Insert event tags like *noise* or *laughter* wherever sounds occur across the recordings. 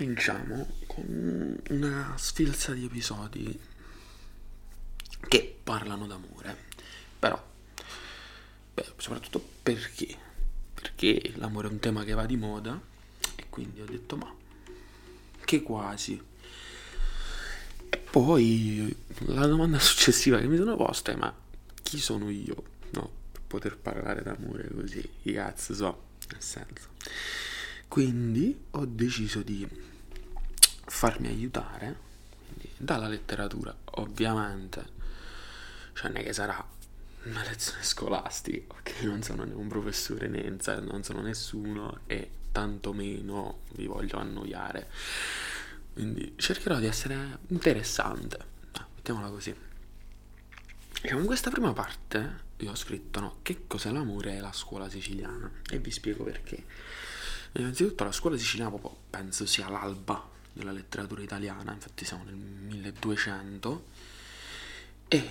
cominciamo con una sfilza di episodi che parlano d'amore. Però, beh, soprattutto perché? Perché l'amore è un tema che va di moda e quindi ho detto ma che quasi. E poi la domanda successiva che mi sono posta è ma chi sono io? No, per poter parlare d'amore così, i cazzo so, nel senso. Quindi ho deciso di farmi aiutare dalla letteratura, ovviamente. Cioè, non è che sarà una lezione scolastica, perché non sono né un professore né non sono nessuno e tantomeno vi voglio annoiare. Quindi cercherò di essere interessante. Ah, mettiamola così. in questa prima parte io ho scritto no, che cos'è l'amore e la scuola siciliana e vi spiego perché. Innanzitutto la scuola siciliana proprio penso sia l'alba della letteratura italiana, infatti siamo nel 1200 e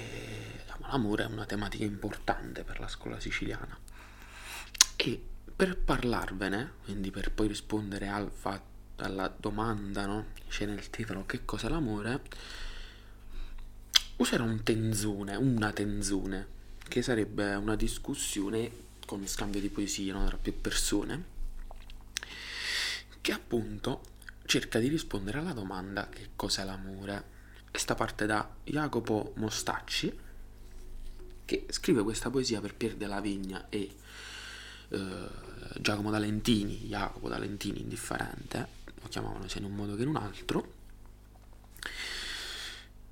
l'amore è una tematica importante per la scuola siciliana. E per parlarvene, quindi per poi rispondere al fatto, alla domanda, no? C'è nel titolo che cos'è l'amore, userò un tenzone, una tenzone, che sarebbe una discussione con scambio di poesie no? tra più persone, che appunto cerca di rispondere alla domanda che cos'è l'amore. Questa parte da Jacopo Mostacci, che scrive questa poesia per Pier della Vigna e eh, Giacomo D'Alentini, Jacopo D'Alentini indifferente, lo chiamavano sia in un modo che in un altro,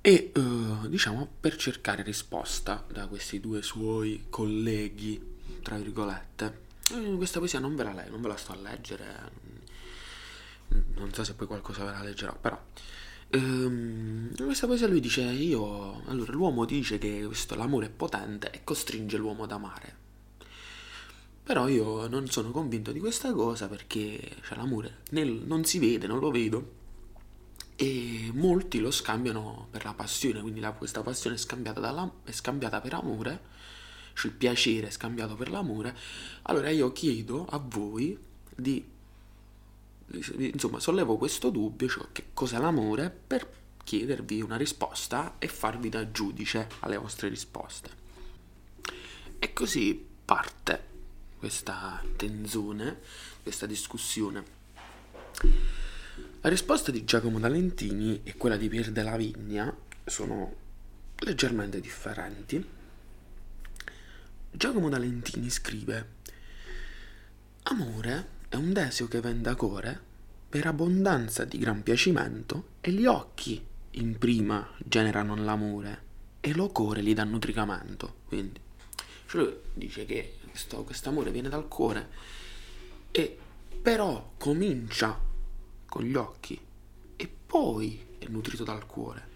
e eh, diciamo per cercare risposta da questi due suoi colleghi, tra virgolette. Eh, questa poesia non ve la non ve la sto a leggere, non so se poi qualcosa ve la leggerò, però ehm, questa poesia lui dice io, allora l'uomo dice che questo, l'amore è potente e costringe l'uomo ad amare. Però io non sono convinto di questa cosa perché cioè, l'amore nel, non si vede, non lo vedo e molti lo scambiano per la passione, quindi la, questa passione è scambiata, dalla, è scambiata per amore, cioè il piacere è scambiato per l'amore. Allora io chiedo a voi di insomma, sollevo questo dubbio, cioè che cos'è l'amore, per chiedervi una risposta e farvi da giudice alle vostre risposte. E così parte questa tenzone, questa discussione. La risposta di Giacomo D'Alentini e quella di Pier della Vigna sono leggermente differenti. Giacomo D'Alentini scrive Amore è un desio che vende a core per abbondanza di gran piacimento e gli occhi in prima generano l'amore e lo core gli danno nutricamento. Quindi, cioè dice che questo amore viene dal cuore e però comincia con gli occhi e poi è nutrito dal cuore.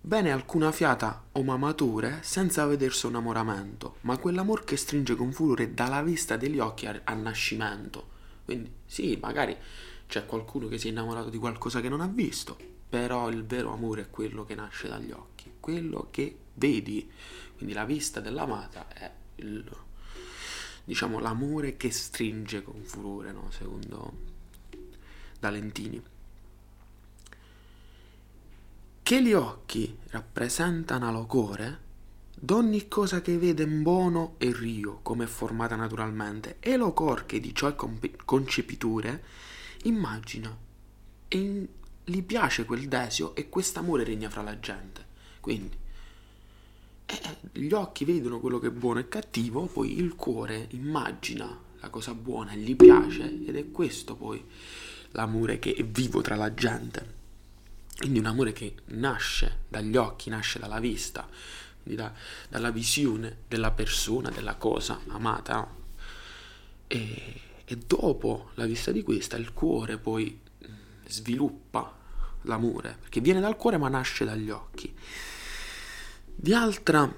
Bene alcuna fiata o mamature senza vedersi un innamoramento, ma quell'amor che stringe con furore dalla vista degli occhi al nascimento. Quindi sì, magari c'è qualcuno che si è innamorato di qualcosa che non ha visto, però il vero amore è quello che nasce dagli occhi, quello che vedi. Quindi la vista dell'amata è il, diciamo l'amore che stringe con furore, no? secondo D'Alentini che gli occhi rappresentano lo core d'ogni cosa che vede in buono e rio come è formata naturalmente e lo cor che di ciò è concepiture immagina. E in, gli piace quel desio e quest'amore regna fra la gente. Quindi eh, gli occhi vedono quello che è buono e cattivo poi il cuore immagina la cosa buona e gli piace ed è questo poi l'amore che è vivo tra la gente. Quindi un amore che nasce dagli occhi, nasce dalla vista, da, dalla visione della persona, della cosa amata. E, e dopo la vista di questa il cuore poi sviluppa l'amore, perché viene dal cuore ma nasce dagli occhi. Di altra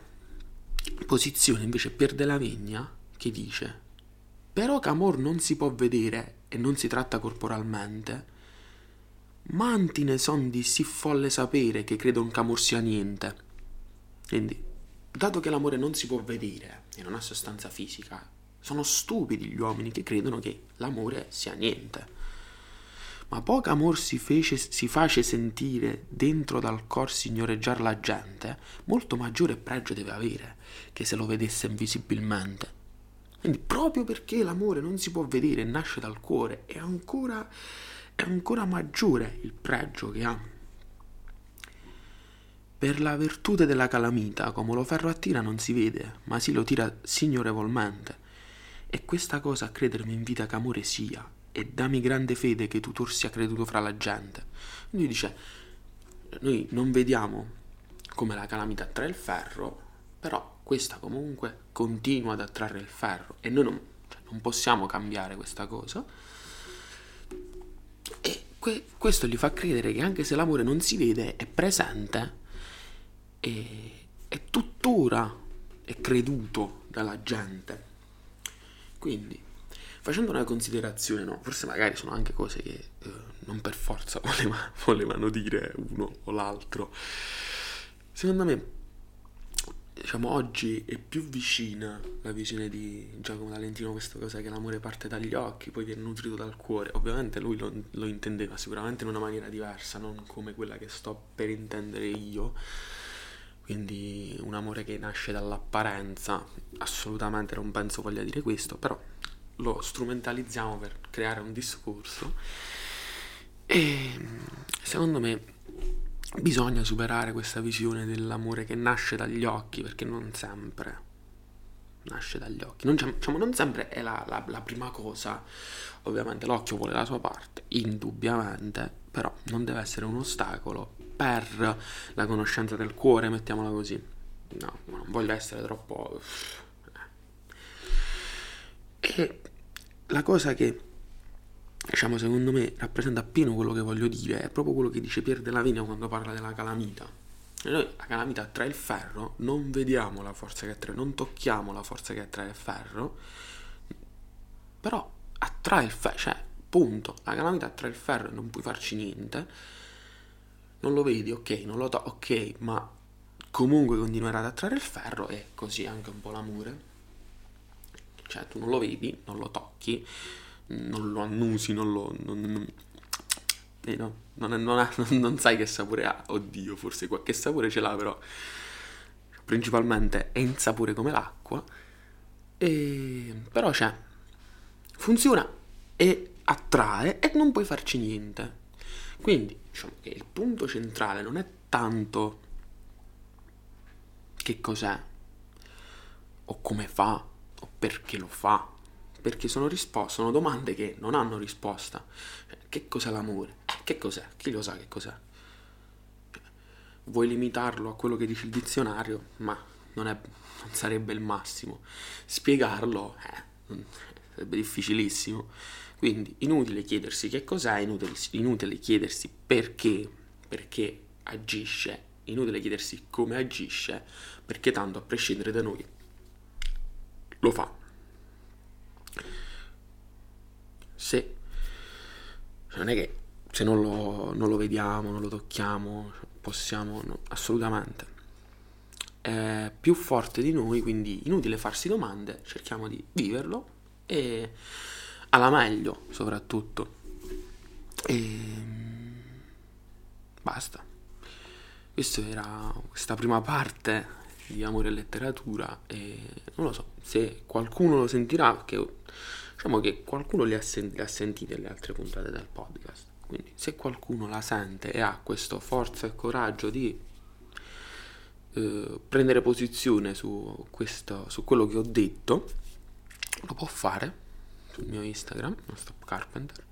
posizione invece per della Vigna che dice però che amor non si può vedere e non si tratta corporalmente, Manti ne son di sì folle sapere che credon ch'amor sia niente. Quindi, dato che l'amore non si può vedere e non ha sostanza fisica, sono stupidi gli uomini che credono che l'amore sia niente. ma poco amor si, fece, si face sentire dentro dal cor signoreggiar la gente, molto maggiore pregio deve avere che se lo vedesse invisibilmente. Quindi proprio perché l'amore non si può vedere nasce dal cuore, è ancora, è ancora maggiore il pregio che ha. Per la virtute della calamita, come lo ferro attira non si vede, ma si lo tira signorevolmente. E questa cosa a credermi invita che amore sia, e dammi grande fede che tu sia creduto fra la gente. Quindi dice, noi non vediamo come la calamita attrae il ferro, però questa comunque continua ad attrarre il ferro e noi non, cioè, non possiamo cambiare questa cosa. E que- questo gli fa credere che anche se l'amore non si vede, è presente e è tuttora è creduto dalla gente. Quindi, facendo una considerazione, no, forse magari sono anche cose che eh, non per forza *laughs* voleva, volevano dire uno o l'altro. Secondo me diciamo oggi è più vicina la visione di Giacomo Valentino questa cosa che l'amore parte dagli occhi poi viene nutrito dal cuore ovviamente lui lo, lo, intendeva sicuramente in una maniera diversa non come quella che sto per intendere io quindi un amore che nasce dall'apparenza assolutamente non penso voglia dire questo però lo strumentalizziamo per creare un discorso e secondo me bisogna superare questa visione dell'amore che nasce dagli occhi, perché non sempre nasce dagli occhi. Non, diciamo, non sempre è la, la, la, prima cosa. Ovviamente l'occhio vuole la sua parte, indubbiamente, però non deve essere un ostacolo per la conoscenza del cuore, mettiamola così. No, non voglio essere troppo... E la cosa che diciamo, secondo me rappresenta appieno quello che voglio dire, è proprio quello che dice Pier della Vigna quando parla della calamita. E noi la calamita attrae il ferro, non vediamo la forza che attrae, non tocchiamo la forza che attrae il ferro, però attrae il ferro, cioè, punto, la calamita attrae il ferro e non puoi farci niente, non lo vedi, ok, non lo tocchi, ok, ma comunque continuerà ad attrarre il ferro e così anche un po' l'amore. Cioè, tu non lo vedi, non lo tocchi, non lo annusi, non lo... Non, non, eh no, non, ha, non, sai che sapore ha. Oddio, forse qualche sapore ce l'ha, però principalmente è in sapore come l'acqua. E, però c'è. Funziona e attrae e non puoi farci niente. Quindi diciamo che il punto centrale non è tanto che cos'è o come fa o perché lo fa perché sono, rispo- sono domande che non hanno risposta. Cioè, che cos'è l'amore? Che cos'è? Chi lo sa che cos'è? Vuoi limitarlo a quello che dice il dizionario? Ma non, è, non sarebbe il massimo. Spiegarlo eh, sarebbe difficilissimo. Quindi inutile chiedersi che cos'è, inutile, inutile chiedersi perché, perché agisce, inutile chiedersi come agisce, perché tanto a prescindere da noi lo fa. se non è che se non lo, non lo vediamo, non lo tocchiamo, possiamo, no, assolutamente. È più forte di noi, quindi inutile farsi domande, cerchiamo di viverlo e alla meglio soprattutto. E basta. Questa era questa prima parte di Amore e Letteratura e non lo so, se qualcuno lo sentirà, che Diciamo che qualcuno le ha, sen- le ha sentite le altre puntate del podcast, quindi se qualcuno la sente e ha questo forza e coraggio di eh, prendere posizione su, questo, su quello che ho detto, lo può fare sul mio Instagram, Stop Carpenter,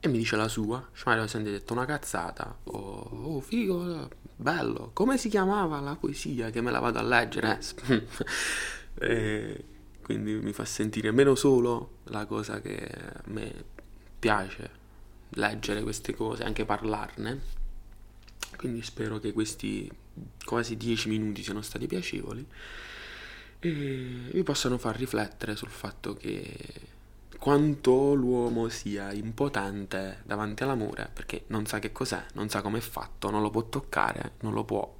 e mi dice la sua, cioè ho sentito detto una cazzata, oh, oh figo, bello, come si chiamava la poesia che me la vado a leggere? *laughs* eh, quindi mi fa sentire meno solo la cosa che a me piace leggere queste cose, anche parlarne. Quindi spero che questi quasi dieci minuti siano stati piacevoli e vi possano far riflettere sul fatto che quanto l'uomo sia impotente davanti all'amore perché non sa che cos'è, non sa come è fatto, non lo può toccare, non lo può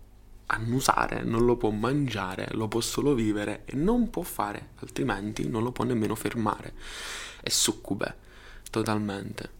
annusare, non lo può mangiare, lo può solo vivere e non può fare, altrimenti non lo può nemmeno fermare. È succube, totalmente.